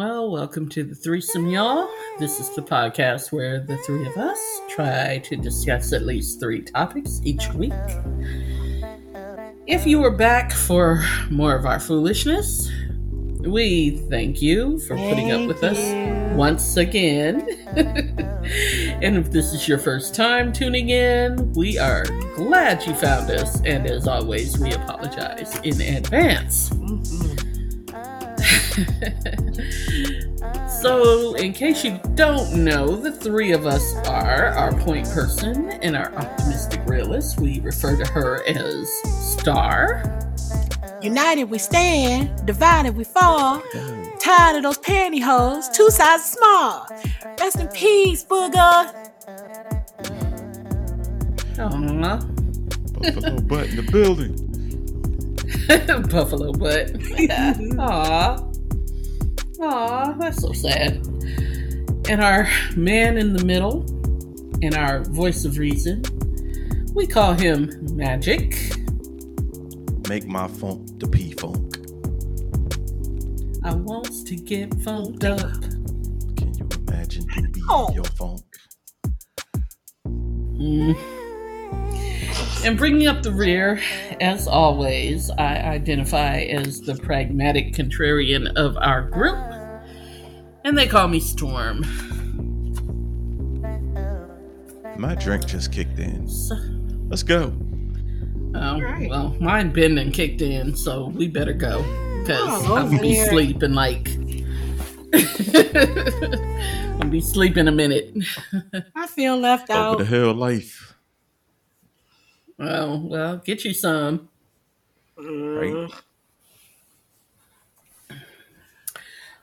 Well, welcome to the threesome, y'all. This is the podcast where the three of us try to discuss at least three topics each week. If you are back for more of our foolishness, we thank you for putting up with us once again. and if this is your first time tuning in, we are glad you found us. And as always, we apologize in advance. Mm-hmm. so, in case you don't know, the three of us are our point person and our optimistic realist. We refer to her as Star. United we stand, divided we fall. Tired of those pantyhose, two sizes small. Rest in peace, booger. Aww. Buffalo butt in the building. Buffalo butt. Aw. Aw, that's so sad. And our man in the middle, and our voice of reason, we call him Magic. Make my funk the P funk. I wants to get funked up. Can you imagine to be Oh. your funk? Mm. And bringing up the rear, as always, I identify as the pragmatic contrarian of our group, and they call me Storm. My drink just kicked in. Let's go. oh, Right. well, mine been and kicked in, so we better go because Oh, I'm gonna be sleeping like. I'll be sleeping a minute. I feel left Over out. the hell life. Well, well, get you some. Right?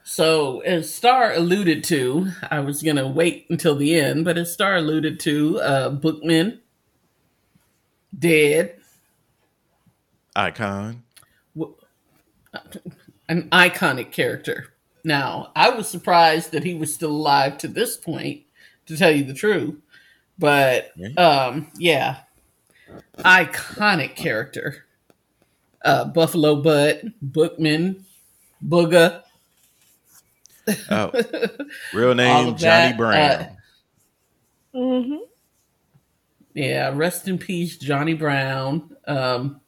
So, as Star alluded to, I was going to wait until the end, but as Star alluded to, uh, Bookman dead, Icon. an iconic character. Now, I was surprised that he was still alive to this point, to tell you the truth. But, um, yeah, iconic character. Uh, Buffalo Butt, Bookman, Booga. Oh. Real name Johnny that, Brown. uh, Mm-hmm. Yeah, rest in peace, Johnny Brown. Um,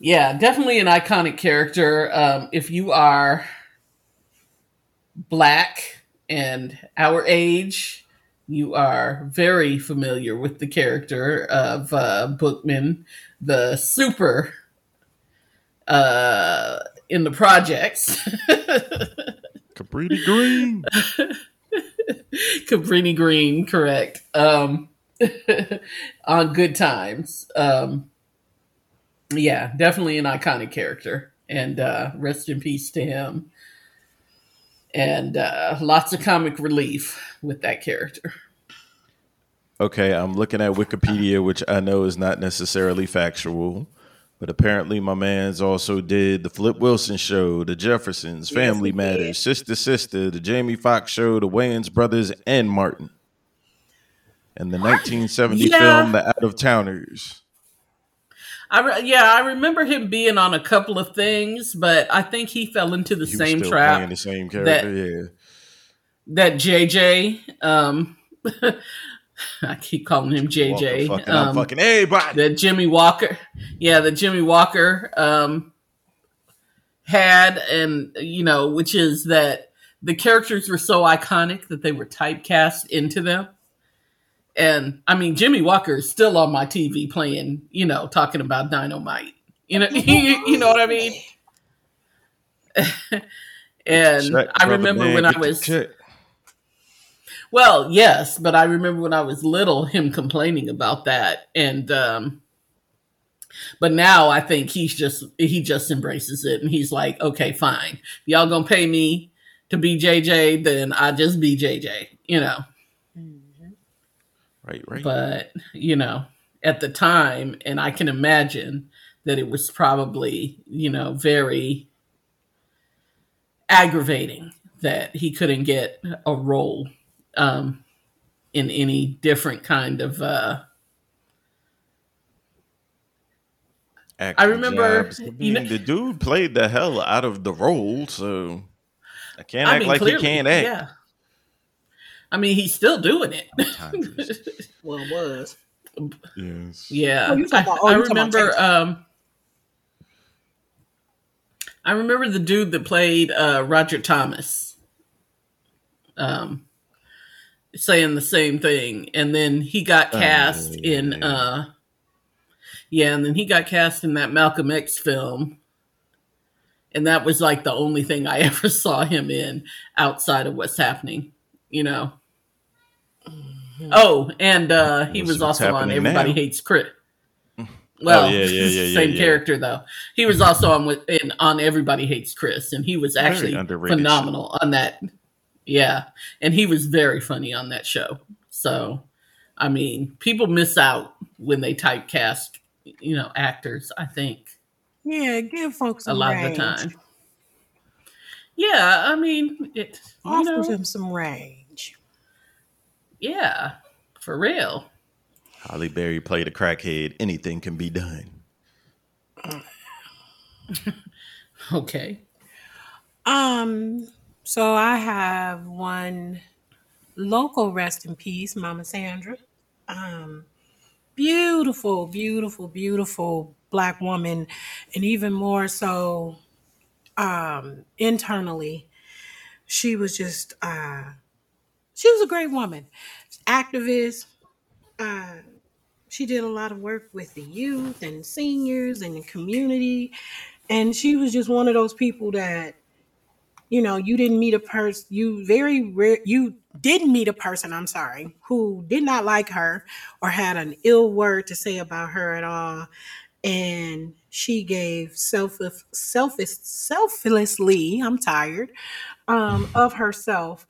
yeah, definitely an iconic character. Um, if you are black and our age, you are very familiar with the character of uh, Bookman, the super uh, in the projects. Cabrini Green. Cabrini Green, correct. Um, on Good Times. Um, yeah, definitely an iconic character. And uh, rest in peace to him. And uh, lots of comic relief with that character. Okay, I'm looking at Wikipedia, which I know is not necessarily factual, but apparently my man's also did the Flip Wilson show, the Jeffersons, Family Matters. Sister Sister, the Jamie Foxx show, the Wayans brothers, and Martin. And the 1970 Yeah. film The Out of Towners. I re- yeah, I remember him being on a couple of things, but I think he fell into the He same still trap playing the same character. yeah. that JJ. Um, I keep calling him Walker JJ. fucking, I'm um, fucking everybody. that Jimmie Walker, yeah, that Jimmie Walker um, had, and you know, which is that the characters were so iconic that they were typecast into them. And I mean, Jimmie Walker is still on my TV playing, you know, talking about dynamite. You know, you know what I mean. and Check, I remember man, when I was well, yes, but I remember when I was little him complaining about that and um but now I think he's just he just embraces it and he's like, "Okay, fine. Y'all going to pay me to be JJ, then I just be JJ." You know. Right, right. But, you know, at the time and I can imagine that it was probably, you know, very aggravating that he couldn't get a role um, in any different kind of. Uh, Acting remember, jobs. I you know- mean, the dude played the hell out of the role, so I can't act like he can't act. Yeah. I mean, he's still doing it. Well, it was. yes. Yeah, Oh, about- oh, I, I you talking about remember. Um, I remember the dude that played uh, Roger Thomas, um, saying the same thing, and then he got Oh, cast in. yeah. Uh, yeah, and then he got cast in that Malcolm X film, and that was like the only thing I ever saw him in outside of what's happening. You know. Oh, and uh, he was also on Everybody now? Hates Chris. Well, Oh, yeah, yeah, yeah, yeah, same yeah. character though. He was also on with in, on Everybody Hates Chris, and he was actually underrated phenomenal on that. Yeah, and he was very funny on that show. So, I mean, people miss out when they typecast, you know, actors. I think Yeah, give folks a some lot range. of the time. Yeah, I mean, it. You Offer know, them some range. Yeah, for real. Halle Berry played a crackhead. Anything can be done. Okay. Um, so I have one local rest in peace, Mama Sandra. Um, beautiful, beautiful, beautiful black woman, and even more so um internally. She was just uh she was a great woman. Activist. Uh she did a lot of work with the youth and seniors and the community. And she was just one of those people that you know you didn't meet a person you very rare you didn't meet a person i'm sorry who did not like her or had an ill word to say about her at all and she gave self selfish selflessly i'm tired um of herself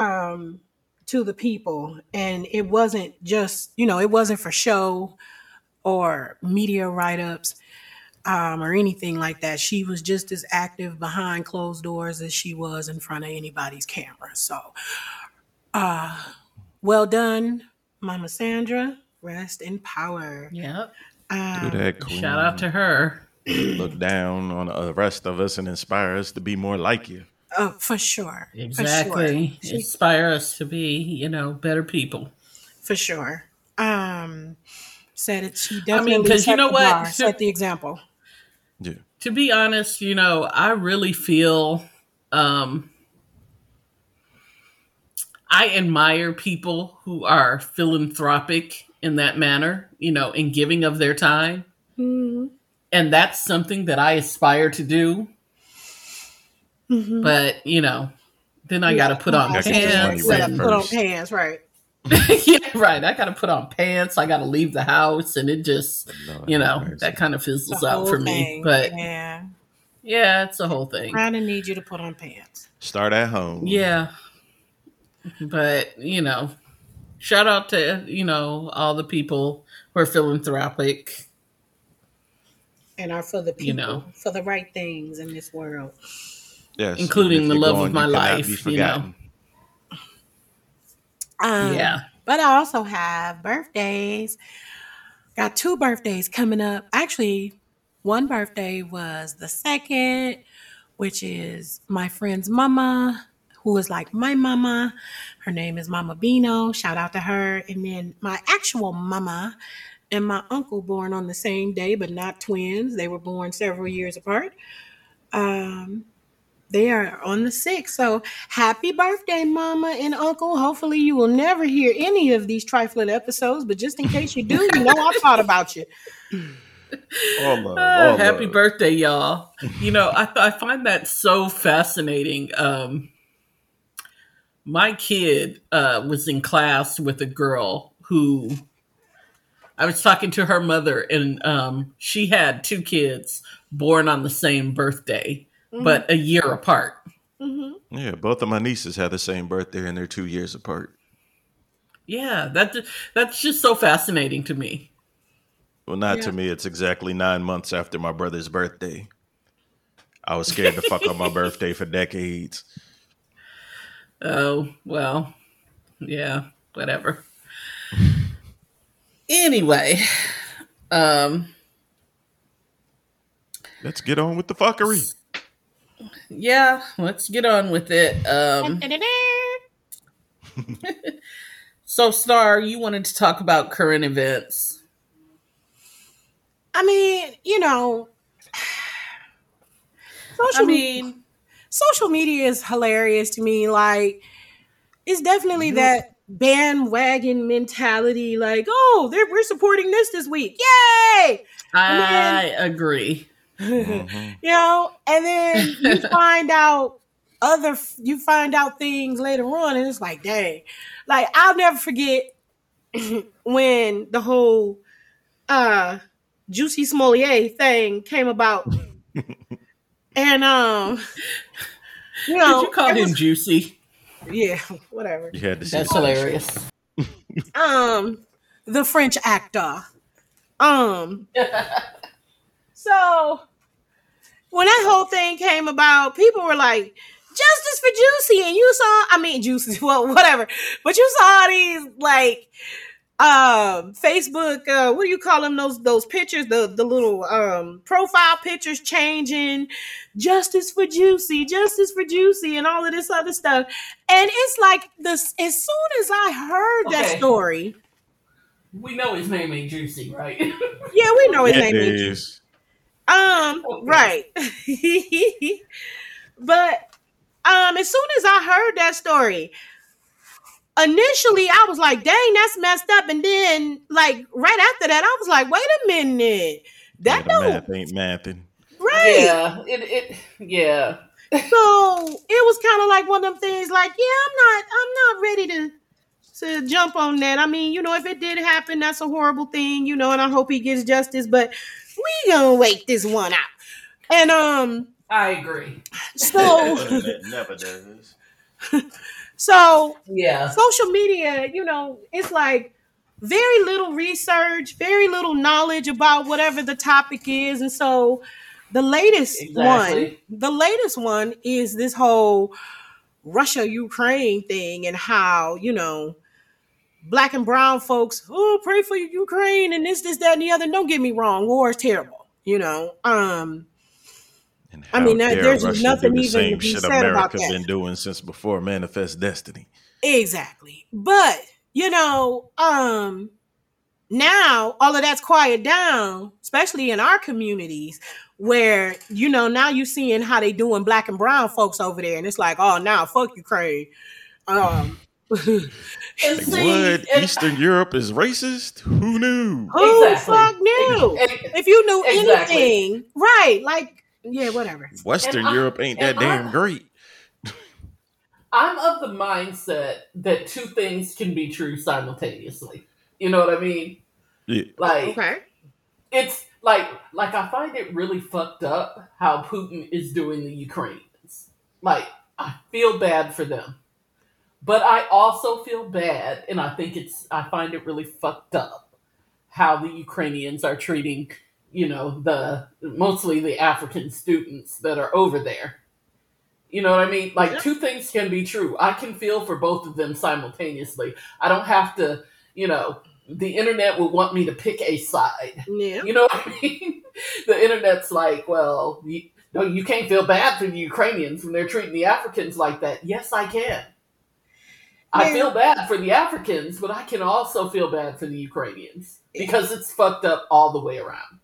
um to the people and it wasn't just you know it wasn't for show or media write-ups um, or anything like that. She was just as active behind closed doors as she was in front of anybody's camera. So, uh, well done, Mama Sandra. Rest in power. Yep. Do Um, that. Shout out to her. Look down on the rest of us and inspire us to be more like you. Oh, for sure. Exactly. For sure. Inspire us to be, you know, better people. for sure. Um, said it. She definitely 'cause you set know what? bar, set the example. Yeah. To be honest, you know, I really feel um I admire people who are philanthropic in that manner, you know, in giving of their time. Mhm. And that's something that I aspire to do. Mhm. But, you know, then I got to put on Gotta get this money pants. right and- Put on pants, right? yeah, right. I got to put on pants. I got to leave the house, and it just, Lord you know, mercy. that kind of fizzles out whole for me. But yeah, yeah, it's the whole thing. I need you to put on pants. Start at home. Yeah, but you know, shout out to you know all the people who are philanthropic. and are for the people, You know. for the right things in this world. Yes. Including the you're love of my you life, you know. Um, Yeah. But I also have birthdays. Got two birthdays coming up. Actually, one birthday was the second, which is my friend's mama, who is like my mama. Her name is Mama Bino. Shout out to her. And then my actual mama and my uncle born on the same day, but not twins. They were born several years apart. Um, they are on the 6th. So happy birthday, mama and uncle. Hopefully, you will never hear any of these trifling episodes, but just in case you do, you know I thought about you. All love, Ah, all happy love. birthday, y'all! You know, I I find that so fascinating. Um, my kid uh, was in class with a girl who I was talking to her mother, and um, she had two kids born on the same birthday, but a year apart. Mhm. Yeah, both of my nieces had the same birthday and they're two years apart. Yeah, that that's just so fascinating to me. Well, not Yeah. to me. It's exactly nine months after my brother's birthday. I was scared to fuck up my birthday for decades. Oh, well, yeah, whatever. Anyway, um, Let's get on with the fuckery. Yeah, let's get on with it. Um, so, Star, you wanted to talk about current events. I mean, you know, social I mean, social media is hilarious to me. Like, it's definitely that bandwagon mentality. Like, oh, they're, we're supporting this this week, yay! I agree. Mhm. you know, and then you find out other, you find out things later on, and it's like, dang, like I'll never forget when the whole uh Juicy Smollett thing came about, and um, you know, Did you call him was- Juicy? yeah, whatever. You had to see. That's the hilarious. um the French actor. Um so when that whole thing came about, people were like, justice for Juicy, and you saw, I mean Juicy, well, whatever. But you saw these like um Facebook, uh what do you call them? Those those pictures, the the little um profile pictures changing, justice for Juicy, justice for Juicy, and all of this other stuff. And it's like this as soon as I heard that story, We know his name ain't Juicy, right? yeah, we know his Yeah, name it is is. Um, Okay. right. but um, as soon as I heard that story, initially I was like, dang, that's messed up. And then like right after that, I was like, wait a minute. That yeah, don't math ain't mathing. right. Yeah, it, it, yeah. So it was kind of like one of them things like, yeah, I'm not, I'm not ready to to jump on that. I mean, you know, if it did happen, that's a horrible thing, you know, and I hope he gets justice, but we gonna wait this one out. And um, I agree. so it never does. so Yeah. social media, you know, it's like very little research, very little knowledge about whatever the topic is. And so the latest Exactly. one, the latest one is this whole Russia Ukraine thing and how, you know, black and brown folks, oh, pray for Ukraine and this, this, that, and the other. Don't get me wrong, war is terrible, you know. Um, I mean, that- there's Russia nothing the even to be said about that. been doing since before Manifest Destiny. Exactly. But, you know, um now all of that's quiet down, especially in our communities where, you know, now you're seeing how they doing black and brown folks over there and it's like, "Oh, now fuck Ukraine." Um Like, see, what? and- Eastern Europe is racist? Who knew? who Exactly. fuck knew? and- If you knew Exactly. anything, right? Like, yeah, whatever. Western And I- Europe ain't that and I- damn great. I'm of the mindset that two things can be true simultaneously. You know what I mean? Yeah. Like Okay. it's like like I find it really fucked up how Putin is doing the Ukrainians. Like I feel bad for them. But I also feel bad and I think it's I find it really fucked up how the Ukrainians are treating, you know, the mostly the African students that are over there. You know what I mean? Like Yeah. two things can be true. I can feel for both of them simultaneously. I don't have to, you know, the internet would want me to pick a side. Yeah. You know what I mean? The internet's like, well, you, no, you can't feel bad for the Ukrainians when they're treating the Africans like that. Yes, I can. I feel bad for the Africans, but I can also feel bad for the Ukrainians because it's fucked up all the way around.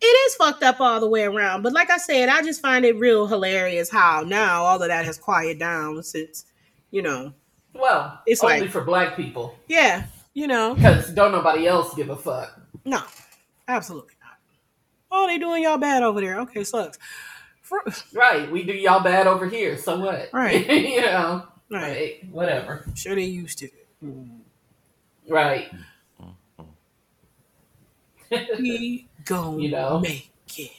It is fucked up all the way around. But like I said, I just find it real hilarious how now all of that has quieted down since, you know, Well, It's only like- for black people yeah, you know, because don't nobody else give a fuck. no, absolutely not. Oh, they doing y'all bad over there. Okay, sucks. For, Right? We do y'all bad over here, so what? Right. you know. Right. Right. Whatever. I'm sure they used to. Right. We gon' You know. make it.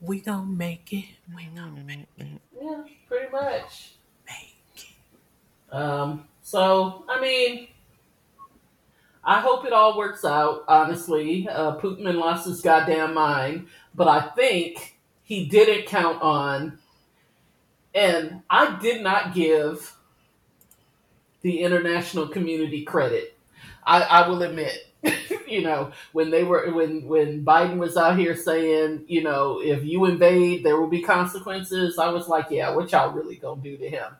We gon' make it. We gon' make it. Yeah, pretty much. Make it. Um, so, I mean, I hope it all works out, honestly. Uh, Putin lost his goddamn mind, but I think he didn't count on, and I did not give the international community credit. I, I will admit. you know, when they were when when Biden was out here saying, you know, if you invade, there will be consequences. I was like, yeah, what y'all really gonna do to him?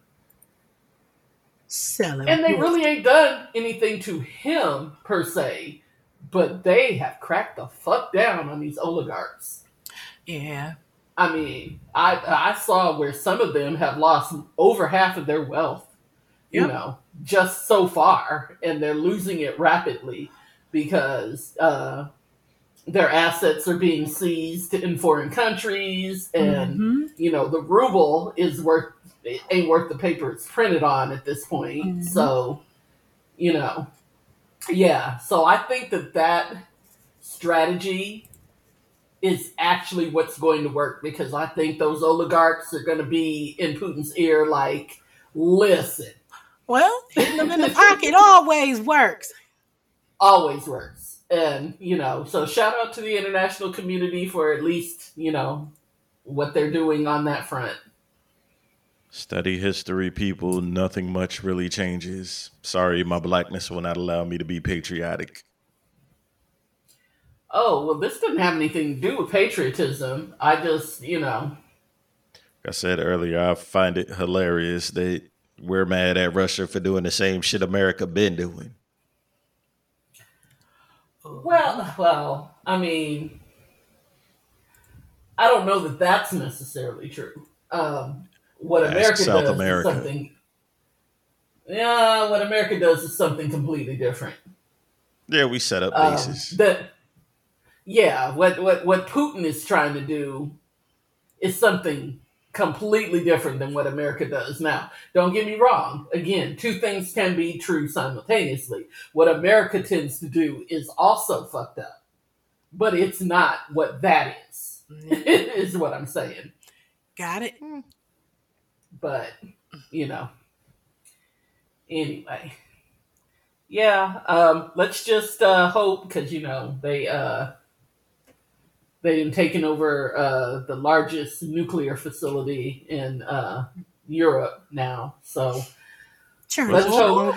Selling. And they really ain't done anything to him per se, but they have cracked the fuck down on these oligarchs. Yeah. I mean, I I saw where some of them have lost over half of their wealth, you Yep. know, just so far, and they're losing it rapidly because uh, their assets are being seized in foreign countries, and Mhm. you know the ruble is worth it ain't worth the paper it's printed on at this point. Mhm. So, you know, yeah. So I think that that strategy is actually what's going to work because I think those oligarchs are going to be in Putin's ear like, listen, Well, hitting them in the pocket always works. always works. And, you know, so shout out to the international community for at least, you know, what they're doing on that front. Study history, people. Nothing much really changes. Sorry, my blackness will not allow me to be patriotic. Oh, well, this doesn't have anything to do with patriotism. I just, you know, Like I said earlier, I find it hilarious that we're mad at Russia for doing the same shit America been doing. Well, well, I mean, I don't know that that's necessarily true. Um, what Ask America South does America. is something. Yeah, what America does is something completely different. Yeah, we set up Um, bases. that, yeah, what what what Putin is trying to do is something completely different than what America does. Now, don't get me wrong. Again, two things can be true simultaneously. What America tends to do is also fucked up, but it's not what that is. is what I'm saying. Got it. But you know, anyway, yeah. Um, let's just uh, hope because you know they uh, they've taken over uh, the largest nuclear facility in uh, Europe now. So, Sure. Let's hope.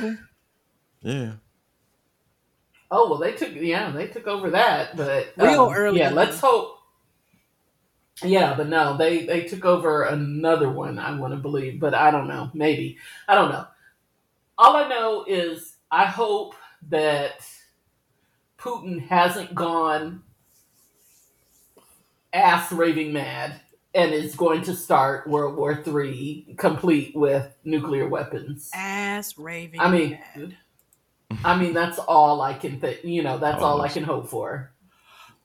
Yeah. oh well, they took yeah they took over that, but Real um, early Yeah, let's hope. Yeah, but no, they they took over another one. I want to believe, but I don't know. Maybe I don't know. All I know is I hope that Putin hasn't gone ass raving mad and is going to start World War Three complete with nuclear weapons. Ass raving. I mean, mad. I mean, that's all I can think. You know, that's all I can hope for.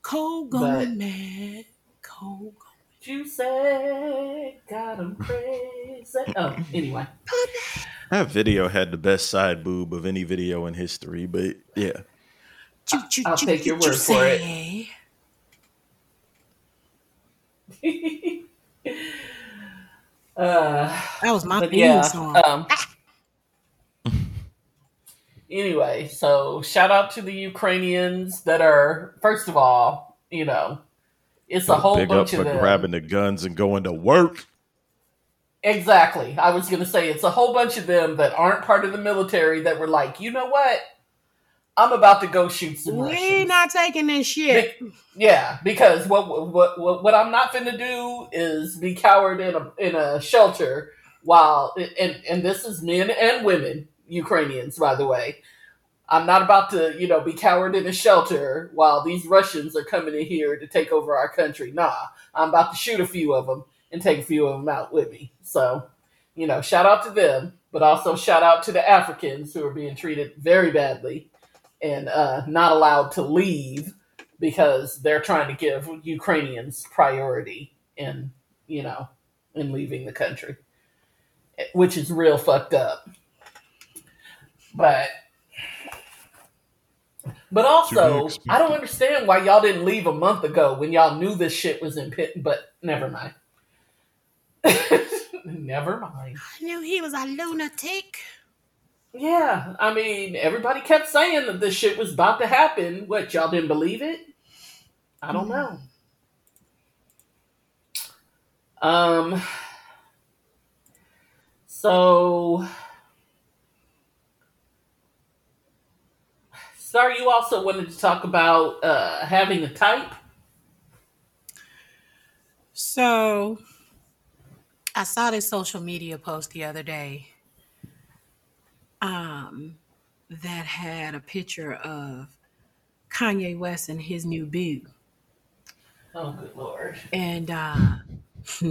cold but- going mad. Cold going. You say got him crazy. Oh, anyway. That video had the best side boob of any video in history, but yeah. Choo, choo, I'll take your word for it. Say. uh, That was my but theme yeah. song. Um, anyway, so shout out to the Ukrainians that are, first of all, you know, it's a whole Big up bunch for of them. grabbing the guns and going to work. Exactly. I was going to say it's a whole bunch of them that aren't part of the military that were like, you know what? I'm about to go shoot some we Russians. not taking this shit. Be- yeah, because what, what what what I'm not finna do is be cowered in a in a shelter while and and this is men and women Ukrainians by the way. I'm not about to you know be cowered in a shelter while these Russians are coming in here to take over our country. Nah, I'm about to shoot a few of them and take a few of them out with me. So, you know, shout out to them, but also shout out to the Africans who are being treated very badly and uh, not allowed to leave because they're trying to give Ukrainians priority in, you know, in leaving the country, which is real fucked up. But, but also. I don't understand why y'all didn't leave a month ago when y'all knew this shit was in pit. But never mind. never mind. I knew he was a lunatic. Yeah, I mean, everybody kept saying that this shit was about to happen. What, y'all didn't believe it? I don't know. Um, so sorry, you also wanted to talk about uh, having a type. So I saw this social media post the other day um, that had a picture of Kanye West and his new boo. Oh, good lord! And uh,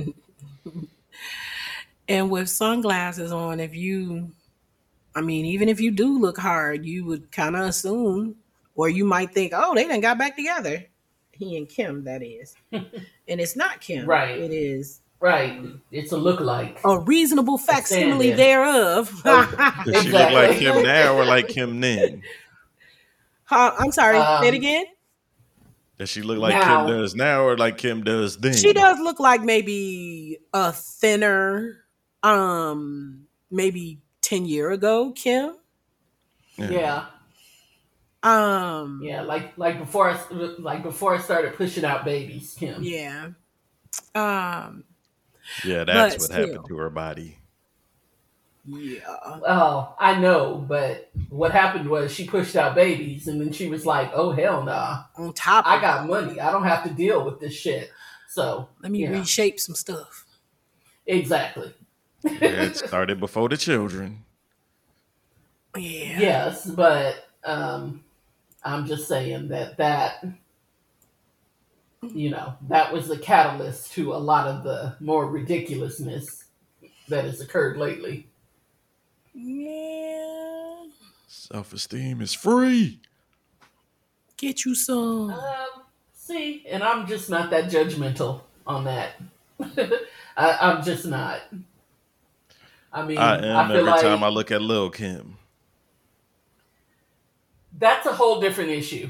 and with sunglasses on, if you, I mean, even if you do look hard, you would kind of assume, or you might think, oh, they done got back together. He and Kim, that is, and it's not Kim, Right. It is Right, it's a lookalike. a reasonable facsimile thereof. Oh. Does she look like Exactly. Kim now or like Kim then? Huh, I'm sorry. say it Um, again. Does she look like Now- Kim does now or like Kim does then? She does look like maybe a thinner, um, maybe ten year ago Kim. Yeah, Um, yeah, like like before I like before I started pushing out babies, Kim. yeah. Um, Yeah, that's But what still. happened to her body. yeah. Oh, I know, but what happened was she pushed out babies, and then she was like, "Oh hell nah, On top, I of got money. I don't have to deal with this shit." So Let me yeah, reshape some stuff. exactly. Yeah, it started before the children. Yeah. Yes, but um, I'm just saying that that you know that was the catalyst to a lot of the more ridiculousness that has occurred lately. Yeah. Self esteem is free. Get you some. Um, see, and I'm just not that judgmental on that. I, I'm just not. I mean, I I, am feel every like time I look at Lil Kim. that's a whole different issue.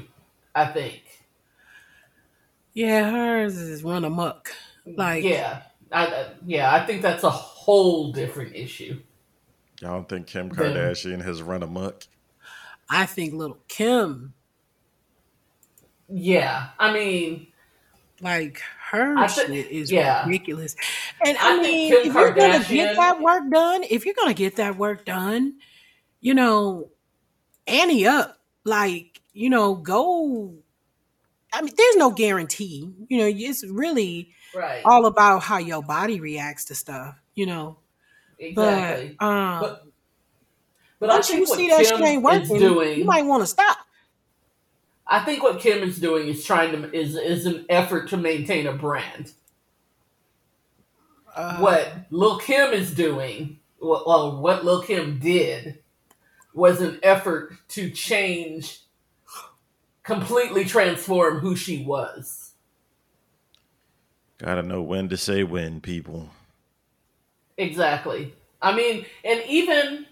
I think. Yeah, hers is run amok. Like, yeah, I, I yeah, I think that's a whole different issue. Y'all don't think Kim Then- Kardashian has run amok? I think little Kim, Yeah, I mean, like her I thi- shit is yeah. ridiculous. And I, I mean, Kim if you're gonna get that work done, if you're gonna get that work done, you know, Annie up, like you know, go. I mean, there's no guarantee. You know, it's really right? all about how your body reacts to stuff. You know, exactly. but um, But but once think you see that Kim shit working, doing, you might want to stop. I think what Kim is doing is trying to is is an effort to maintain a brand. Uh, what Lil Kim is doing, well, well, what Lil Kim did was an effort to change, completely transform who she was. Gotta know when to say when, people. Exactly. I mean, and even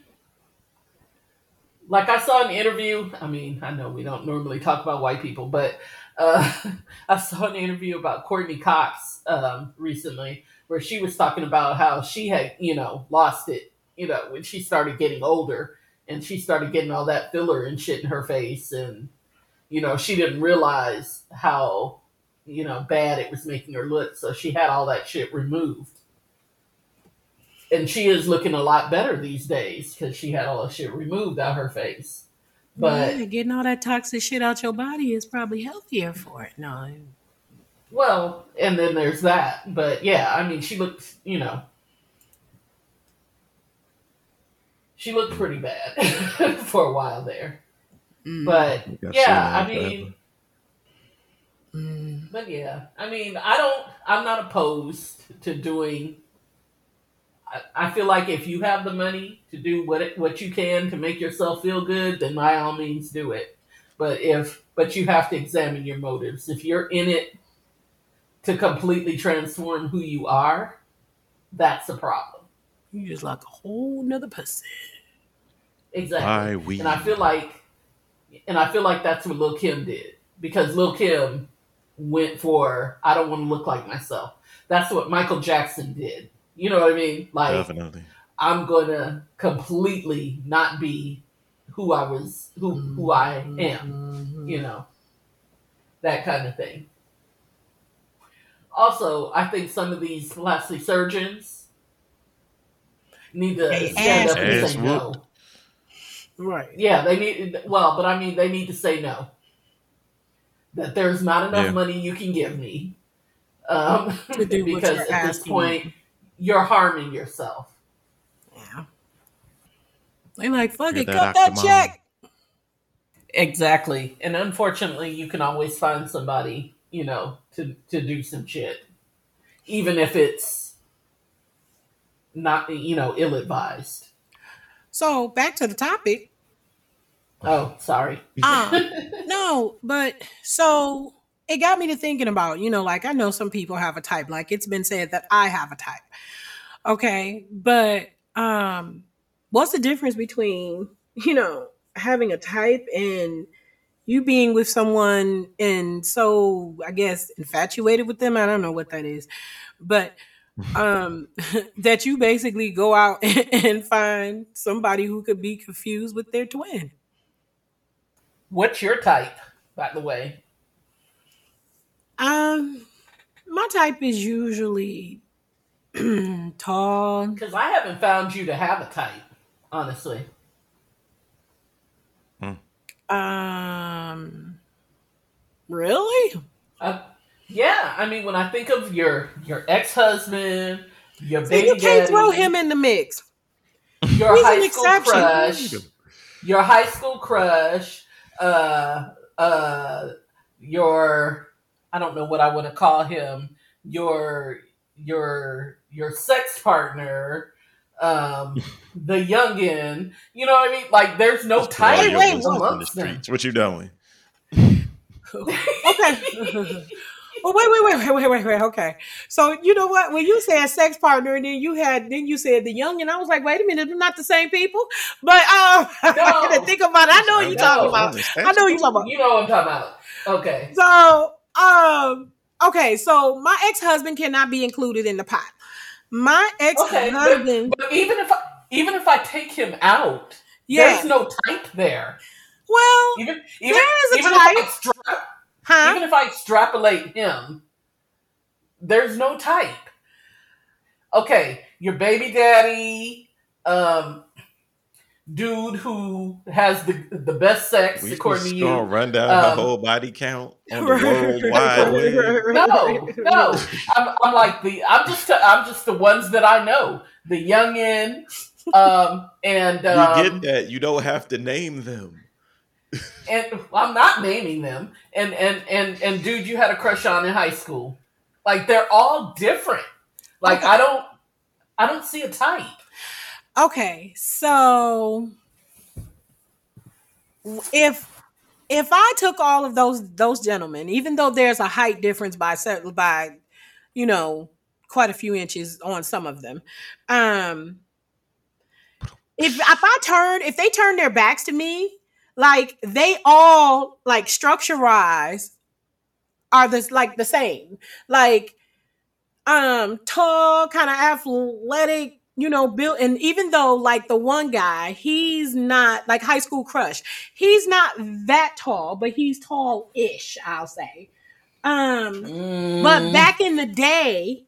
like I saw an interview. I mean, I know we don't normally talk about white people, but uh, I saw an interview about Courteney Cox um, recently where she was talking about how she had, you know, lost it, you know, when she started getting older and she started getting all that filler and shit in her face. And, you know, she didn't realize how, you know, bad it was making her look. So she had all that shit removed and she is looking a lot better these days because she had all the shit removed out her face. But yeah, getting all that toxic shit out your body is probably healthier for it. No, well, and then there's that. But yeah, I mean, she looked, you know, she looked pretty bad for a while there. Mm. But I've yeah, that I mean, Mm. but yeah, I mean, I don't, I'm not opposed to doing. I, I feel like if you have the money to do what it, what you can to make yourself feel good, then by all means do it. But if, but you have to examine your motives. If you're in it to completely transform who you are, that's a problem. you just like a whole nother person. Exactly. Why we? And I feel like, and I feel like that's what Lil Kim did because Lil Kim went for I don't want to look like myself. That's what Michael Jackson did. You know what I mean? Like Definitely. I'm gonna completely not be who I was, who who I am. Mhm. You know, that kind of thing. Also, I think some of these plastic surgeons need to stand ass up and ass say no. Whooped. Right. Yeah, they need. Well, but I mean, they need to say no. That there's not enough Yeah. money you can give me, um, To do what because you're at this point you're harming yourself. Yeah. They like fuck You're it, cut that check. Exactly, and unfortunately, you can always find somebody, you know, to to do some shit, even if it's not, you know, ill advised. So back to the topic. Oh, sorry. Um, no, but so it got me to thinking about, you know, like I know some people have a type. Like it's been said that I have a type. Okay, but um, what's the difference between you know having a type and you being with someone and so I guess infatuated with them? I don't know what that is, but um that you basically go out and find somebody who could be confused with their twin. What's your type, by the way? Um, my type is usually tall. Because I haven't found you to have a type, honestly. Um, really? Uh, yeah, I mean, when I think of your your ex husband, your See, baby you can't daddy, throw him in the mix. your He's an high school exception. crush, your high school crush, uh, uh, your I don't know what I want to call him, your your your sex partner, um, the youngin. You know what I mean? Like, there's no Just put all type wait, business the streets. What you doing? Okay. Well, wait, wait, wait, wait, wait, wait, wait. Okay. So you know what? When you said sex partner, and then you had, then you said the young, and I was like, wait a minute, they're not the same people. But um, I had to think about it. I know what you're talking about. I know what you're talking about. You know what I'm talking about? Okay. So, um, okay, so my ex husband cannot be included in the pot. My ex Okay, husband, But even if I, even if I take him out, yeah. there's no type there. Well, Even even, There is a even type. If I extra- huh? even if I extrapolate him, there's no type. Okay, your baby daddy, um, dude who has the the best sex We according just to gonna you. run down her Um, whole body count on the Right, world wide web. right, right, No, no, I'm, I'm like the I'm just I'm just the ones that I know. The youngin, um, and um, we get that. You don't have to name them. And I'm not naming them. And and and and dude, you had a crush on in high school. Like they're all different. Like I don't I don't see a type. Okay, so if if I took all of those those gentlemen, even though there's a height difference by certain by you know quite a few inches on some of them, um, if if I turn if they turn their backs to me, like they all like structure wise are this like the same, like um tall, kind of athletic, you know, built and even though like the one guy, he's not like high school crush. He's not that tall, but he's tall-ish, I'll say. Um Mm. but back in the day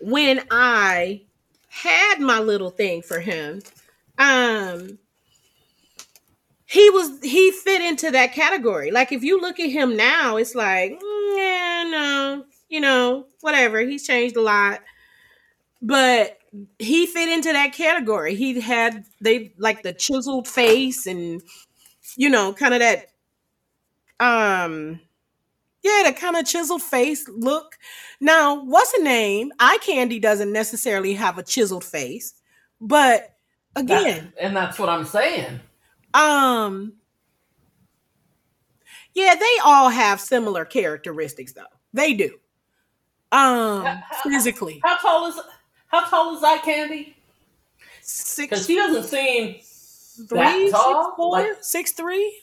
when I had my little thing for him, um he was he fit into that category. Like if you look at him now, it's like, mm, yeah, no, you know, whatever. He's changed a lot. But he fit into that category. He had they like the chiseled face and you know, kind of that um yeah, the kind of chiseled face look. Now, what's the name? Eye candy doesn't necessarily have a chiseled face, but again, and that's what I'm saying. Um, yeah, they all have similar characteristics, though. They do. Um, physically, How tall is how tall is that candy? Because six he doesn't seem three, that six tall, four, like- six three.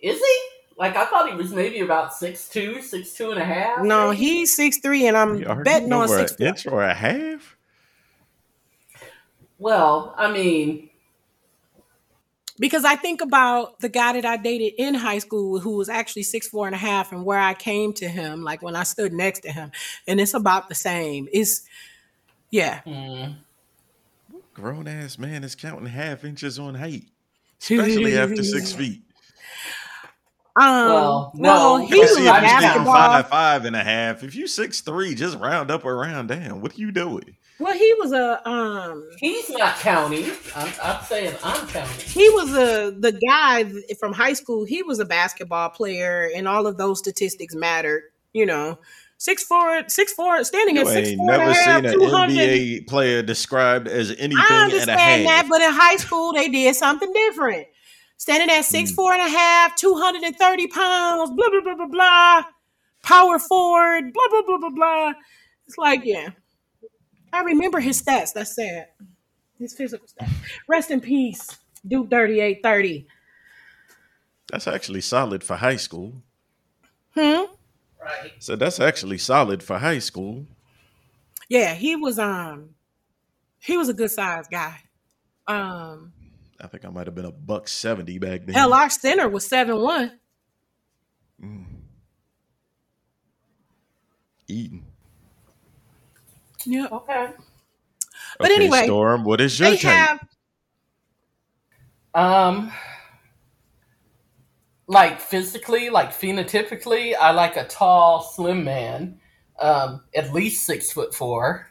is he? Like I thought he was maybe about six two, six two and a half. No, maybe? he's six three, and I'm You betting on six an four. inch or a half? Well, I mean, because I think about the guy that I dated in high school who was actually six four and a half, and where I came to him, like when I stood next to him, and it's about the same. It's yeah, mm, Grown ass man is counting half inches on height. especially after six feet. Um, Well, well, no, he was a See, if you're standing basketball. five, five and a half. If you six three, just round up or round down. What are you doing? Well, he was a um, He's not counting. I'm, I'm saying I'm counting. he was a the guy from high school. He was a basketball player, and all of those statistics mattered. You know, six four, six four, standing You at six ain't four never seen an. NBA player described as anything I and a understand that, but in high school they did something different. Standing at six four and a half, two hundred and thirty pounds, blah blah blah blah blah, power forward, blah blah blah blah blah. It's like, yeah, I remember his stats. That's sad. His physical stats. Rest in peace, Duke thirty eight thirty. That's actually solid for high school. Hmm. Right. So that's actually solid for high school. Yeah, he was um, he was a good sized guy. Um, I think I might have been a buck seventy back then. hell, our center was seven one. Eating. Yeah. Okay. But Okay, anyway, Storm, what is your They type? have Um, like physically, like phenotypically, I like a tall, slim man, um, at least six foot four.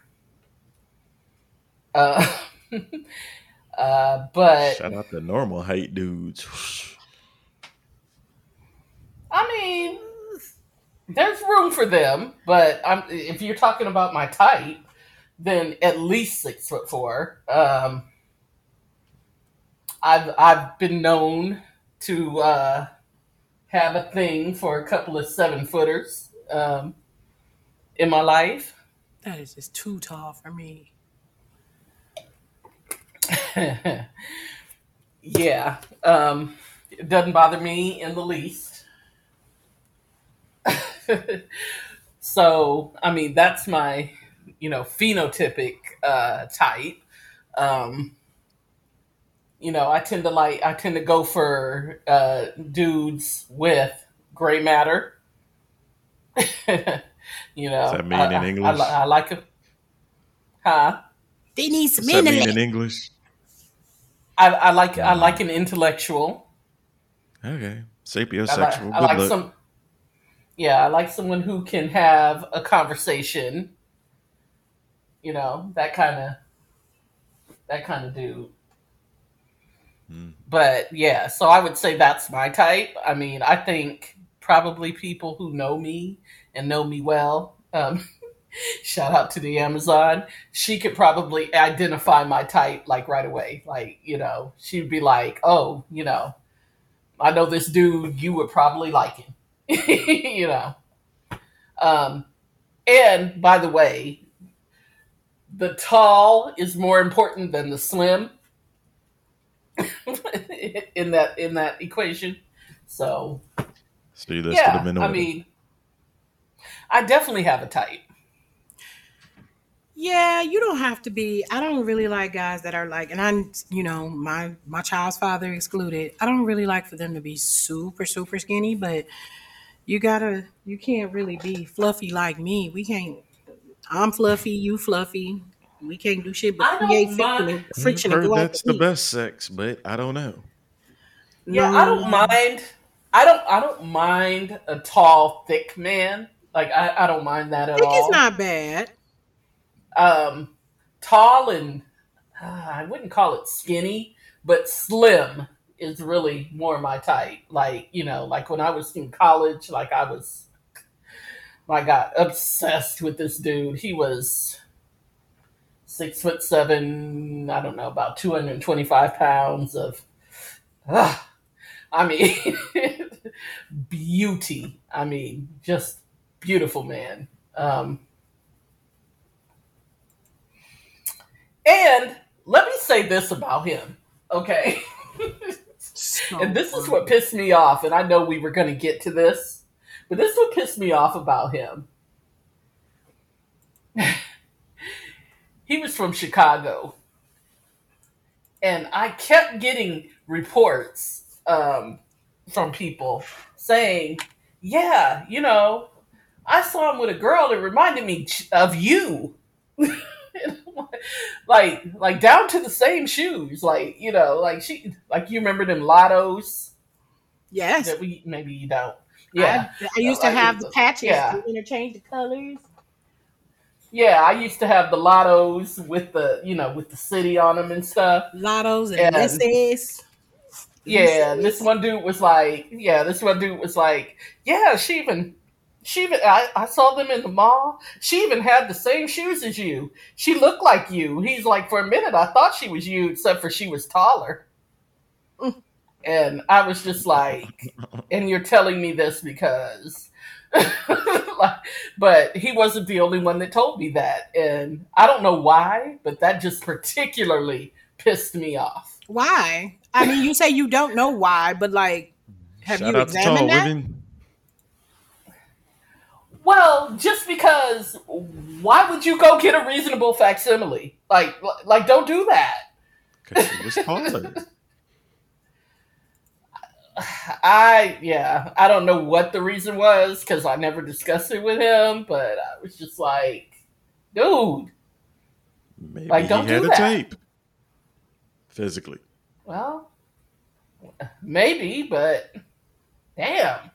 Uh, uh, but Shout out the normal height dudes. I mean, there's room for them. But I'm, if you're talking about my type, then at least six foot four. Um, I've I've been known to uh, have a thing for a couple of seven footers um, in my life. that is just too tall for me. yeah, um, it doesn't bother me in the least. so, I mean, that's my, you know, phenotypic uh, type. Um, you know, I tend to like, I tend to go for uh, dudes with gray matter. you know, Does that mean I, in I- I English? li- I, like it. Huh? They need some What's that mean in. English? I, I like I like an intellectual. Okay. I Sapiosexual. like, I like look. some. Yeah, I like someone who can have a conversation. You know that kind of that kind of dude. Hmm. But yeah, so I would say that's my type. I mean, I think probably people who know me and know me well. Um, shout out to the Amazon. She could probably identify my type like right away. Like you know, she'd be like, "Oh, you know, I know this dude. You would probably like him." you know. Um, and by the way, the tall is more important than the slim in that in that equation. So So you listed yeah, them in I mean, I definitely have a type. Yeah, you don't have to be. I don't really like guys that are like, and I'm, you know, my my child's father excluded. I don't really like for them to be super super skinny, but you gotta, you can't really be fluffy like me. We can't. I'm fluffy, you fluffy. We can't do shit but I don't create friction mind- and, I've friction and heard go that's the eat. best sex, but I don't know. Yeah, I don't mind. I don't. I don't mind a tall, thick man. Like I, I don't mind that at Thick all. is not bad. um, tall and uh, I wouldn't call it skinny, but slim is really more my type. Like you know, like when I was in college, like I was, I got obsessed with this dude. He was six foot seven. I don't know about two hundred twenty five pounds of. Uh, I mean, beauty. I mean, just beautiful man. Um, And let me say this about him, okay? So and this is what pissed me off, and I know we were going to get to this, but this is what pissed me off about him. he was from Chicago, and I kept getting reports um, from people saying, "Yeah, you know, I saw him with a girl that reminded me of you." like like down to the same shoes. Like you know, like she like you remember them lottos Yes. that we maybe you don't. Yeah, I, I used to Like, have the patches yeah. to interchange the colors. yeah. I used to have the lottos with the you know with the city on them and stuff. Lottos and And- misses. Yeah, this one dude was like, yeah, this one dude was like, yeah, she even, she even, I, I saw them in the mall. She even had the same shoes as you. She looked like you. He's like, for a minute, I thought she was you, except for she was taller. Mm. And I was just like, and you're telling me this because, like, but he wasn't the only one that told me that. And I don't know why, but that just particularly pissed me off. Why? I mean, you say you don't know why, but like, have Shout you out to tall examined that? women. Well, just because why would you go get a reasonable facsimile? Like like don't do that. Because she was taller. I yeah, I don't know what the reason was cuz I never discussed it with him, but I was just like, dude, Maybe Like, don't he had do a that. tape. Physically. well, maybe, but damn.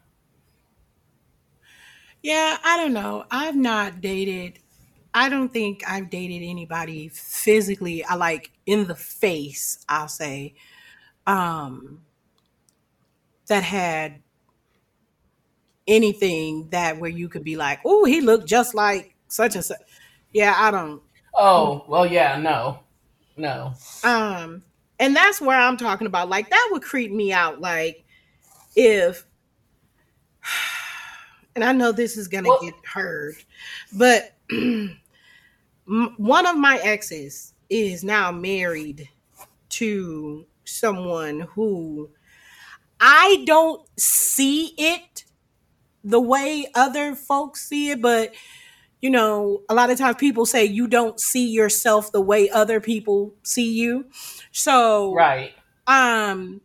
Yeah, I don't know. I've not dated. I don't think I've dated anybody physically. I like in the face. I'll say, um, that had anything that where you could be like, oh, he looked just like such and such. Yeah, I don't. Oh, well yeah, no. No. Um, and that's where I'm talking about. Like that would creep me out. Like if, and I know this is gonna Well- get heard, but one of my exes is now married to someone who I don't see it the way other folks see it, but you know, a lot of times people say you don't see yourself the way other people see you. So, Right. um,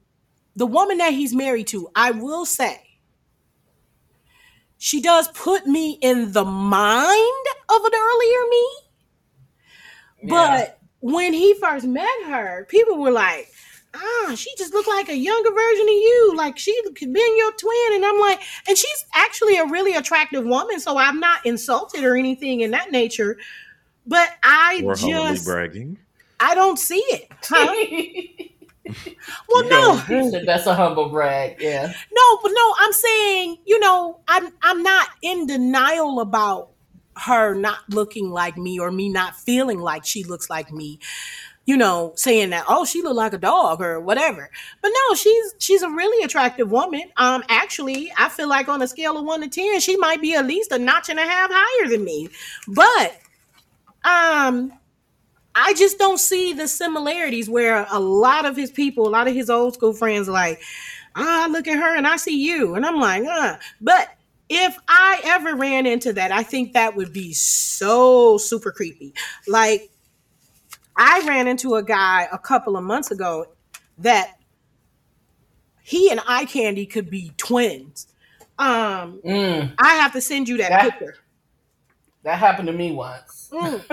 the woman that he's married to, I will say, she does put me in the mind of an earlier me. Yeah. But when he first met her, people were like, ah, she just looked like a younger version of you. Like she could be your twin. And I'm like, and she's actually a really attractive woman. So I'm not insulted or anything in that nature. But I Or humbly just, bragging. I don't see it. Huh? Well, no, that's a humble brag. Yeah. no, but no, I'm saying, you know, I'm I'm not in denial about her not looking like me or me not feeling like she looks like me. You know, saying that oh she looked like a dog or whatever. But no, she's she's a really attractive woman. Um, actually, I feel like on a scale of one to ten, she might be at least a notch and a half higher than me. But um, I just don't see the similarities where a lot of his people, a lot of his old school friends, like, ah, look at her and I see you. And I'm like, uh. But if I ever ran into that, I think that would be so super creepy. Like, I ran into a guy a couple of months ago that he and eye candy could be twins. Um, Mm, I have to send you that Yeah. picture. that happened to me once. Mm.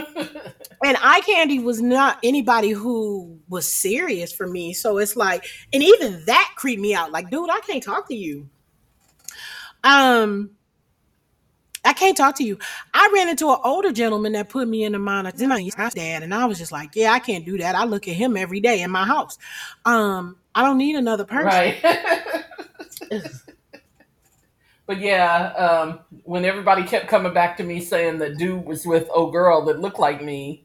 and eye candy was not anybody who was serious for me so it's like and even that creeped me out like dude i can't talk to you um I can't talk to you. I ran into an older gentleman that put me in the mind of my dad, and I was just like, "Yeah, I can't do that. I look at him every day in my house. Um, I don't need another person." Right. but yeah, um, when everybody kept coming back to me saying that dude was with old girl that looked like me,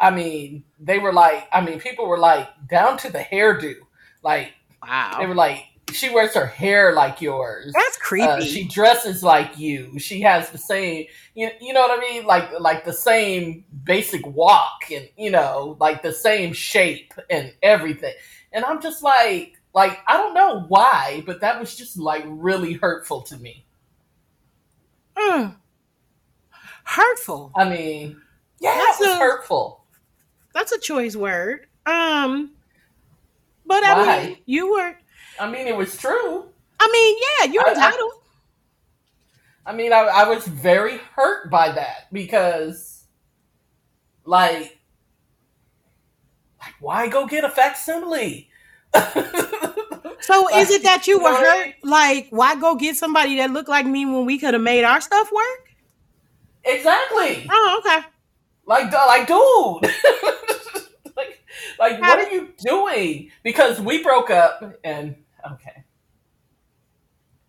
I mean, they were like, I mean, people were like down to the hairdo. Like wow. they were like, she wears her hair like yours. that's creepy. Uh, she dresses like you. She has the same, you, you know what I mean? Like like the same basic walk and you know, like the same shape and everything. And I'm just like like I don't know why, but that was just like really hurtful to me. Mm. Hurtful. I mean, yeah, That's was a- hurtful. That's a choice word. Um, but I Why? mean, you were. I mean, it was true. I mean, yeah, you're I- I- entitled. I mean, I, I was very hurt by that because, like, Like, why go get a facsimile? So is it that you were hurt? Like, why go get somebody that looked like me when we could have made our stuff work? exactly. Oh, okay. Like, like, dude. like, like, what are you doing? Because we broke up, and okay,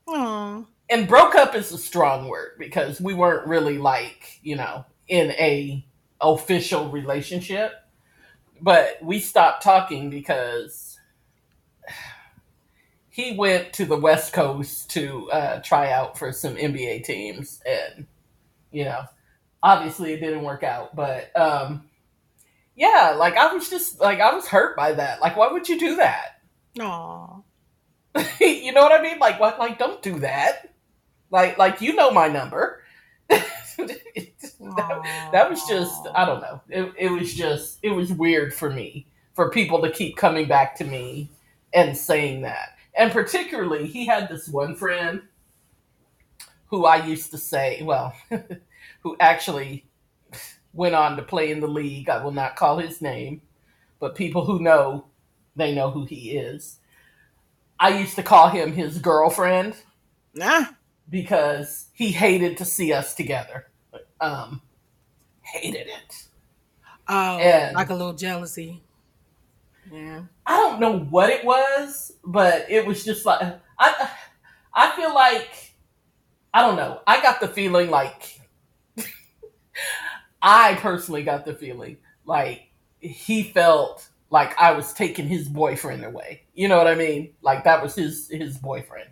Oh, and broke up is a strong word because we weren't really like, you know, in a official relationship. But we stopped talking because he went to the West Coast to uh, try out for some NBA teams, and you know, obviously it didn't work out. But um, yeah, like I was just like I was hurt by that. Like, why would you do that? oh. you know what I mean? Like, what? Like, don't do that. Like, like you know my number. that, that was just I don't know. It, it was just it was weird for me for people to keep coming back to me and saying that. And particularly, he had this one friend who I used to say, well, who actually went on to play in the league. I will not call his name, but people who know, they know who he is. I used to call him his girlfriend Nah. because he hated to see us together. Um, hated it. Oh, And- like a little jealousy. Yeah. I don't know what it was, but it was just like I. I feel like I don't know. I got the feeling like I personally got the feeling like he felt like I was taking his boyfriend away. You know what I mean? Like that was his his boyfriend.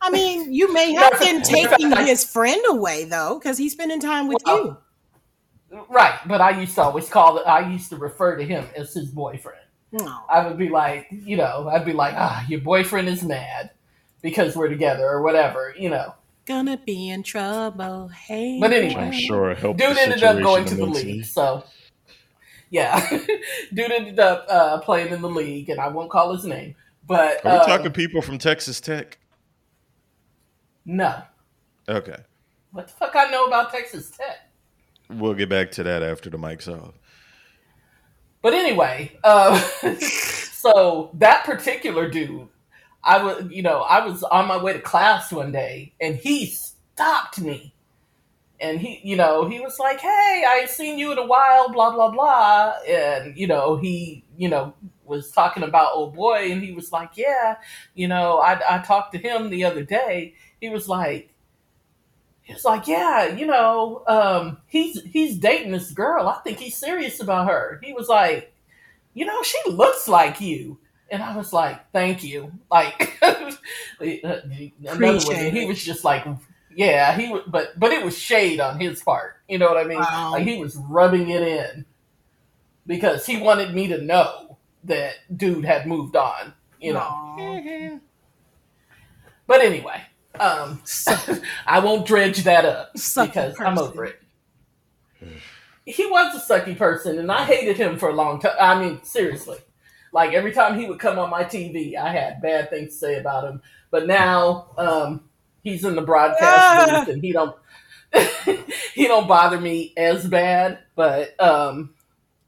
I mean, you may have been taking his friend away though, because he's spending time with Well, Right, but I used to always call it. I used to refer to him as his boyfriend. No. I would be like, you know, I'd be like, ah, your boyfriend is mad because we're together or whatever, you know. Gonna be in trouble. Hey. But anyway. I'm sure it helped. Dude ended up going to the league, so yeah, dude ended up uh, playing in the league, and I won't call his name, but Are we uh, talking people from Texas Tech? no. Okay, What the fuck I know about Texas Tech? we'll get back to that after the mic's off. But anyway, uh, so that particular dude, I was, you know, I was on my way to class one day, and he stopped me, and he, you know, he was like, "Hey, I ain't seen you in a while," blah blah blah, and you know, he, you know, was talking about old boy, and he was like, "Yeah, you know, I I talked to him the other day. He was like." He was like, "Yeah, you know, um, he's he's dating this girl. I think he's serious about her." He was like, "You know, she looks like you," and I was like, "Thank you." Like, another one, he was just like, "Yeah, he," was, but but it was shade on his part. You know what I mean? Wow. Like he was rubbing it in because he wanted me to know that dude had moved on. You know. But anyway, um, I won't dredge that up Sucky because I'm over it. He was a sucky person, and I hated him for a long time. I mean, seriously. Like every time he would come on my TV, I had bad things to say about him. But now um, he's in the broadcast Ah. booth, and he don't he don't bother me as bad. But um,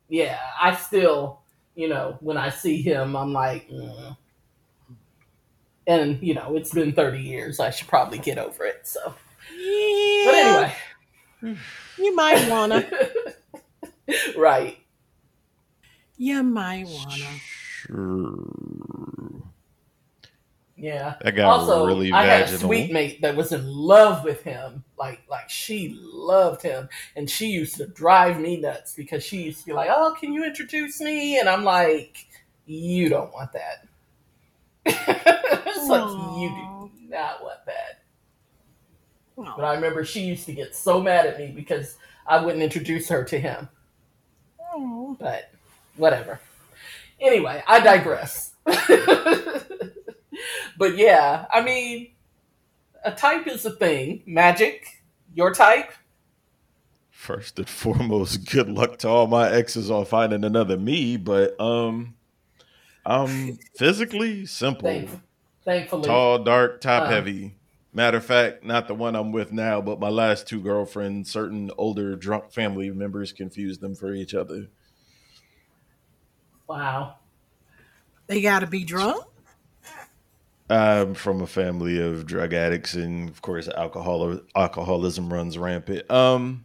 yeah, I still, you know, when I see him, I'm like. "Mm." And you know, it's been 30 years. I should probably get over it. So, Yeah. but anyway, You might wanna. right. You might wanna. Sure. Yeah. That got also, really I had a vaginal. sweet mate that was in love with him. Like, like she loved him, and she used to drive me nuts because she used to be like, "Oh, can you introduce me?" And I'm like, "You don't want that." it's like you do not want that. Aw. But I remember she used to get so mad at me because I wouldn't introduce her to him. Aw. but whatever. Anyway, I digress. but yeah, I mean, a type is a thing. Magic, your type. First and foremost, good luck to all my exes on finding another me. But um, I'm physically simple, Thank, thankfully, tall, dark, top Uh. heavy. Matter of fact, not the one I'm with now, but my last two girlfriends. Certain older drunk family members confused them for each other. Wow. They got to be drunk. I'm from a family of drug addicts, and of course, alcohol alcoholism runs rampant. Um,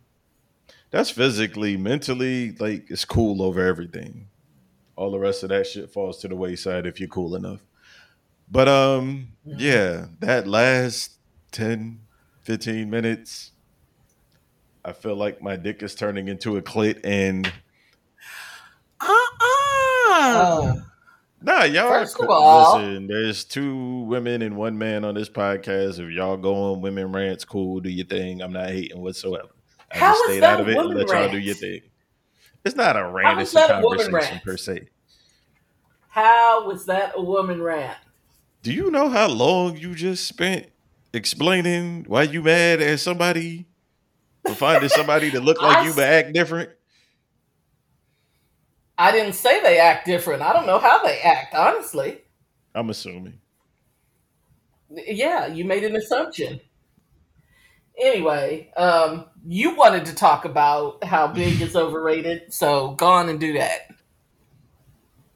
that's physically, mentally, like it's cool over everything. All the rest of that shit falls to the wayside if you're cool enough. But um, yeah, that last 10, 15 minutes, I feel like my dick is turning into a clit, and Uh uh Oh. Nah, y'all First of all- listen. There's two women and one man on this podcast. If y'all go on women rants, cool, do your thing. I'm not hating whatsoever. I How just is stayed that out of it and let y'all do your thing. It's not a rant, it's a that conversation rant? per se. How was that a woman rant? Do you know how long you just spent explaining why you mad at somebody for finding somebody to look like I you but act different? I didn't say they act different. I don't know how they act, honestly. I'm assuming. Yeah, you made an assumption. Anyway, um, you wanted to talk about how big is overrated, so go on and do that.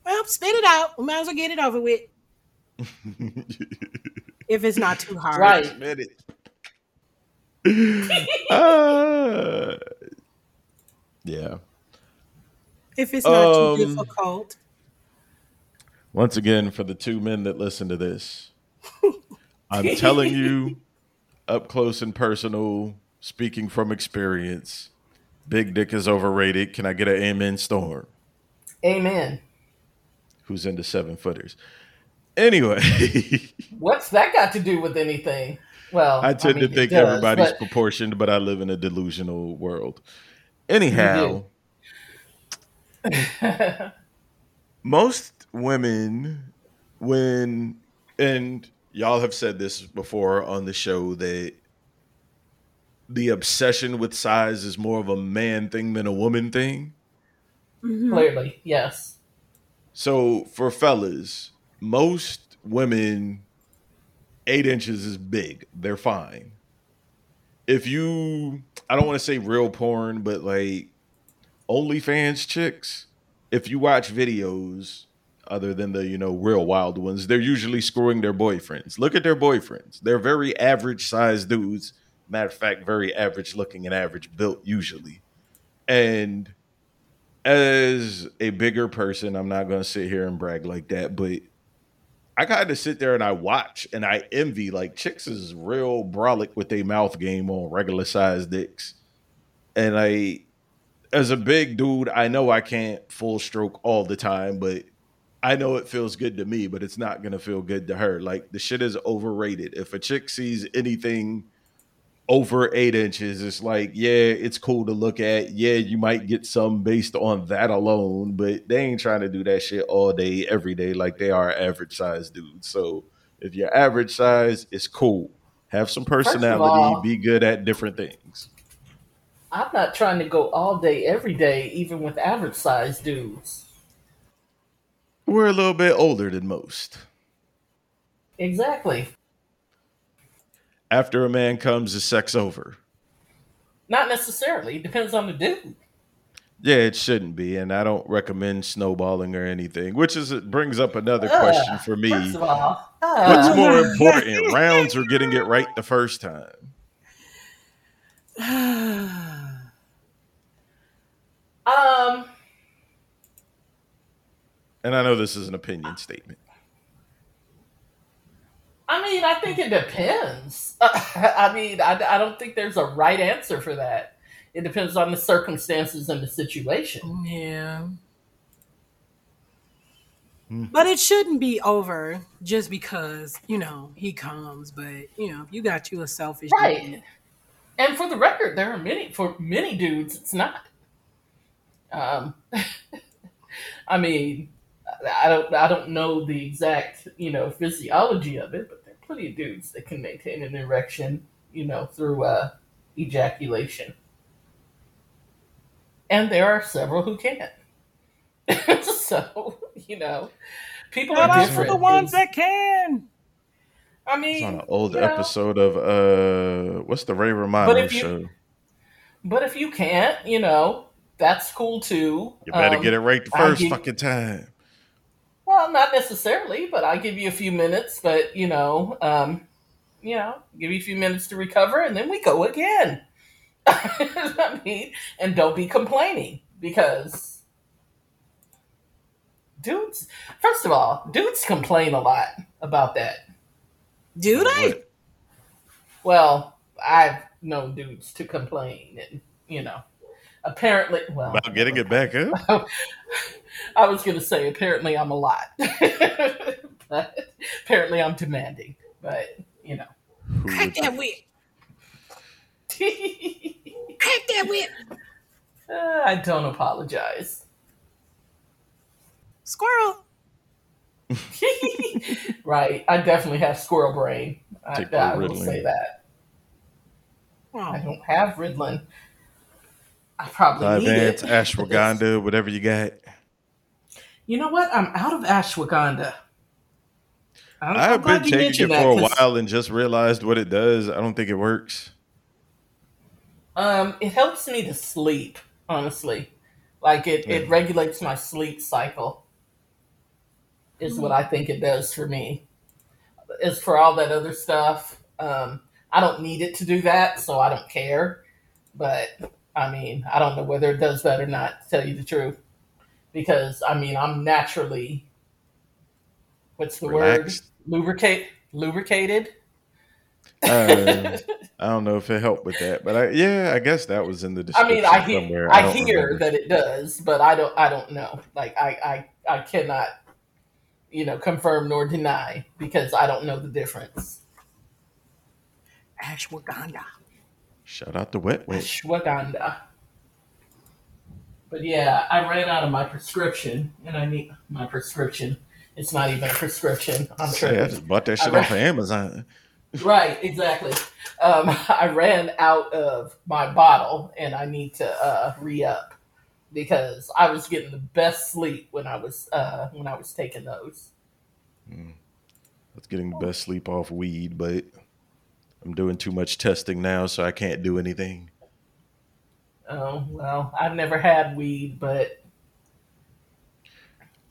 Well, spit it out. We might as well get it over with. If it's not too hard. Right. minute. uh, yeah. If it's not Um, too difficult. Once again, for the two men that listen to this, I'm telling you, up close and personal, speaking from experience, Big Dick is overrated. Can I get an amen storm? Amen. Who's into seven footers? Anyway, What's that got to do with anything? Well, I tend mean, to think does, everybody's but- proportioned, but I live in a delusional world. Anyhow, most women when and y'all have said this before on the show that the obsession with size is more of a man thing than a woman thing. Mhm. Clearly, yes. So for fellas, most women eight inches is big. They're fine. If you I don't want to say real porn, but like OnlyFans chicks, if you watch videos other than the, you know, real wild ones, they're usually screwing their boyfriends. Look at their boyfriends. They're very average sized dudes. Matter of fact, very average looking and average built usually. And as a bigger person, I'm not going to sit here and brag like that, but I kind of sit there and I watch and I envy like chicks is real brolic with their mouth game on regular sized dicks. And I, as a big dude, I know I can't full stroke all the time, but I know it feels good to me, but it's not going to feel good to her. Like the shit is overrated. If a chick sees anything over eight inches, it's like, yeah, it's cool to look at. Yeah, you might get some based on that alone, but they ain't trying to do that shit all day, every day, like they are average size dudes. So if you're average size, it's cool. Have some personality, all- be good at different things. I'm not trying to go all day, every day, even with average sized dudes. We're a little bit older than most. Exactly. After a man comes, is sex over? Not necessarily. It depends on the dude. Yeah, it shouldn't be, and I don't recommend snowballing or anything. Which is it brings up another Ugh, question for me. First of all, What's uh, more important, rounds or getting it right the first time? um, And I know this is an opinion statement. I mean, I think it depends. I mean, I, I don't think there's a right answer for that. It depends on the circumstances and the situation. Yeah. Hmm. But it shouldn't be over just because, you know, he comes. But, you know, you got you a selfish Right. dude, And for the record, there are many for many dudes it's not. Um, I mean, I don't I don't know the exact you know physiology of it, but there are plenty of dudes that can maintain an erection, you know, through uh, ejaculation, and there are several who can't. so you know, people Shout are out different. for the ones that can. I mean, It's mean, on an old you know, episode of uh what's the Ray But Romano if you- show? But if you can't, you know, that's cool too. You better Um, get it right the first give- fucking time. Well, not necessarily, but I give you a few minutes. But you know, um, you know, give you a few minutes to recover, and then we go again. I mean, and don't be complaining because dudes. First of all, dudes complain a lot about that. Do they? Well, I've known dudes to complain, and you know, apparently, well, About getting it back up? I was going to say, apparently, I'm a lot. but apparently, I'm demanding. But, you know. Crack that whip. Crack that whip. Uh, I don't apologize. Squirrel. right. I definitely have squirrel brain. I, Take the I will say that. I Oh, don't have Ritalin. I probably need Vyvanse, it. ashwagandha, whatever you got. You know what? I'm out of ashwagandha. I'm, I'm I've glad been taking it for a while and just realized what it does. I don't think it works. Um, it helps me to sleep. Honestly, like it, it regulates my sleep cycle. Is what I think it does for me. As for all that other stuff, um, I don't need it to do that, so I don't care. But I mean, I don't know whether it does that or not. To tell you the truth, because I mean, I'm naturally what's the Relaxed. word? Lubricate, lubricated. Uh, I don't know if it helped with that, but I, yeah, I guess that was in the description. I description mean, I hear, somewhere. I, don't hear remember. that it does, but I don't, I don't know. Like, I, I, I cannot, you know, confirm nor deny because I don't know the difference. ashwagandha. Shout out to Wet Wet. Ashwagandha. But yeah, I ran out of my prescription, and I need my prescription. It's not even a prescription. I'm Say, I just bought that shit I off of Amazon. Right, exactly. Um, I ran out of my bottle, and I need to uh, re up because I was getting the best sleep when I was uh, when I was taking those. I was getting the best sleep off weed, but I'm doing too much testing now, so I can't do anything. Oh well, I've never had weed, but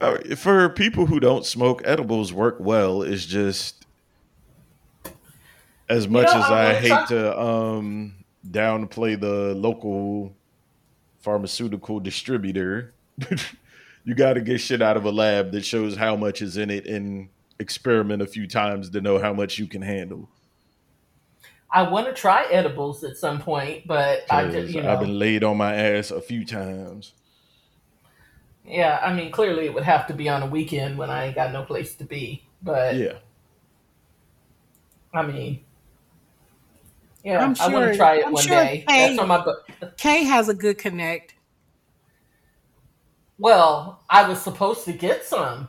Uh, for people who don't smoke, edibles work well. It's just as much know, as I gonna hate try- to um, downplay the local pharmaceutical distributor. you got to get shit out of a lab that shows how much is in it and experiment a few times to know how much you can handle. I want to try edibles at some point. But I 'Cause just, you know, I've been laid on my ass a few times. yeah. I mean, clearly it would have to be on a weekend when I ain't got no place to be. But Yeah. I mean, yeah, I'm I want sure- to try it I'm one sure day. Kay- That's on my bu- Kay has a good connect. Well, I was supposed to get some.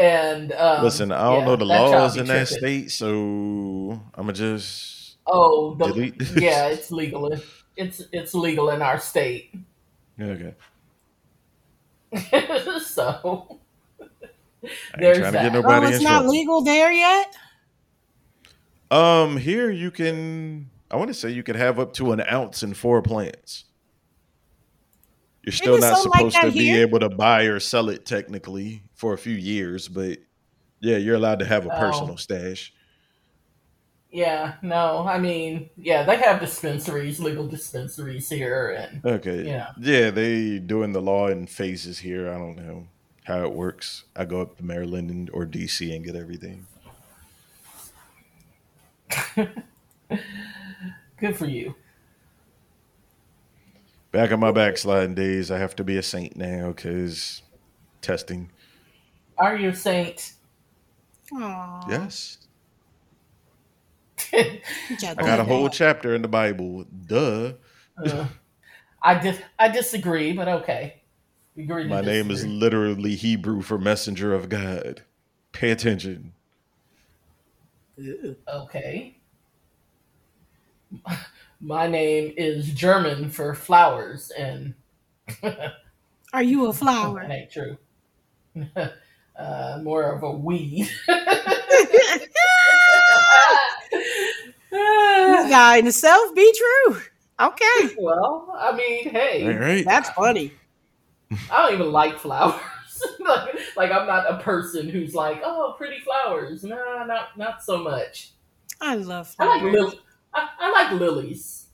And um, Listen, I don't yeah, know the laws be in that state, so I'm gonna just Oh, the, delete this. yeah, it's legal. in- It's it's legal in our state. Okay. so I ain't There's trying to that. get Oh, nobody it's not trouble. legal there yet. Um, here you can. I want to say you can have up to an ounce in four plants. You're still not like supposed that to be here? able to buy or sell it technically for a few years, but yeah, you're allowed to have a Oh. personal stash. yeah, no, I mean, yeah, they have dispensaries, legal dispensaries here, and Okay. Yeah. Yeah, they doing the law in phases here. I don't know how it works. I go up to Maryland and, or DC and get everything. good for you. Back in my backsliding days, I have to be a saint now because testing. Are you a saint? Aw. Yes. I got a whole chapter in the Bible. Duh. Uh, I dis- I disagree, but okay. Agree to My name is literally Hebrew for messenger of God. Pay attention. okay. My name is German for flowers, and Are you a flower? that flower? ain't true. uh, more of a weed. this guy in itself be true. Okay, well, I mean, hey, All right. that's funny. I don't even like flowers. like, like I'm not a person who's like, oh, pretty flowers. Nah, not not so much. I love I like flowers. Lil- I, I like lilies,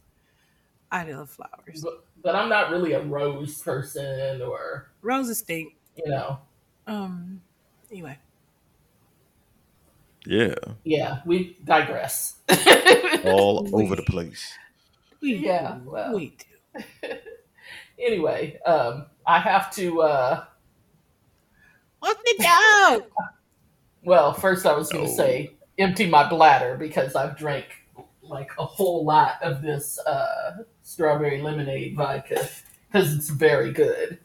I love flowers. but, but I'm not really a rose person or Roses stink. you know. Um. Anyway, Yeah, Yeah, we digress. all over the place. we Yeah, well. we do. anyway, um, I have to. Uh, What's the dog? well, first I was going to Oh. say empty my bladder because I've drank like a whole lot of this uh, strawberry lemonade vodka because it's very good.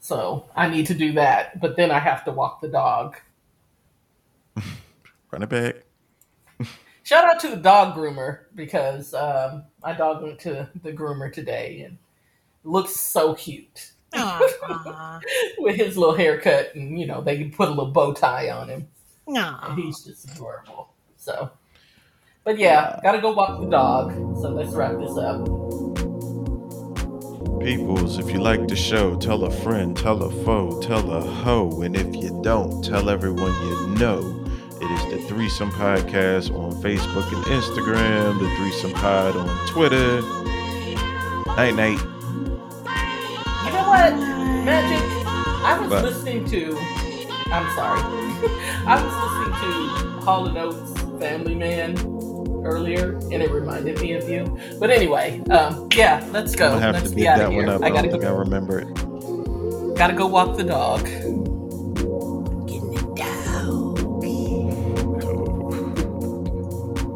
So I need to do that, but then I have to walk the dog. Run it back. Shout out to the dog groomer because um, my dog went to the groomer today and looks so cute with his little haircut and you know they can put a little bow tie on him. aw. And he's just adorable. So, but yeah, gotta go walk the dog. So let's wrap this up. Peoples, if you like the show, tell a friend, tell a foe, tell a hoe. And if you don't, tell everyone you know. It is the Threesome Podcast on Facebook and Instagram, the Threesome Pod on Twitter. Night night. You know what, Magic? I was What? listening to. I'm sorry. I was listening to Hall and Oates Family Man earlier, and it reminded me of you. But anyway, um, yeah, let's go. I'm have let's to be dig that one up. I I gotta don't think I remember it. Gotta go walk the dog.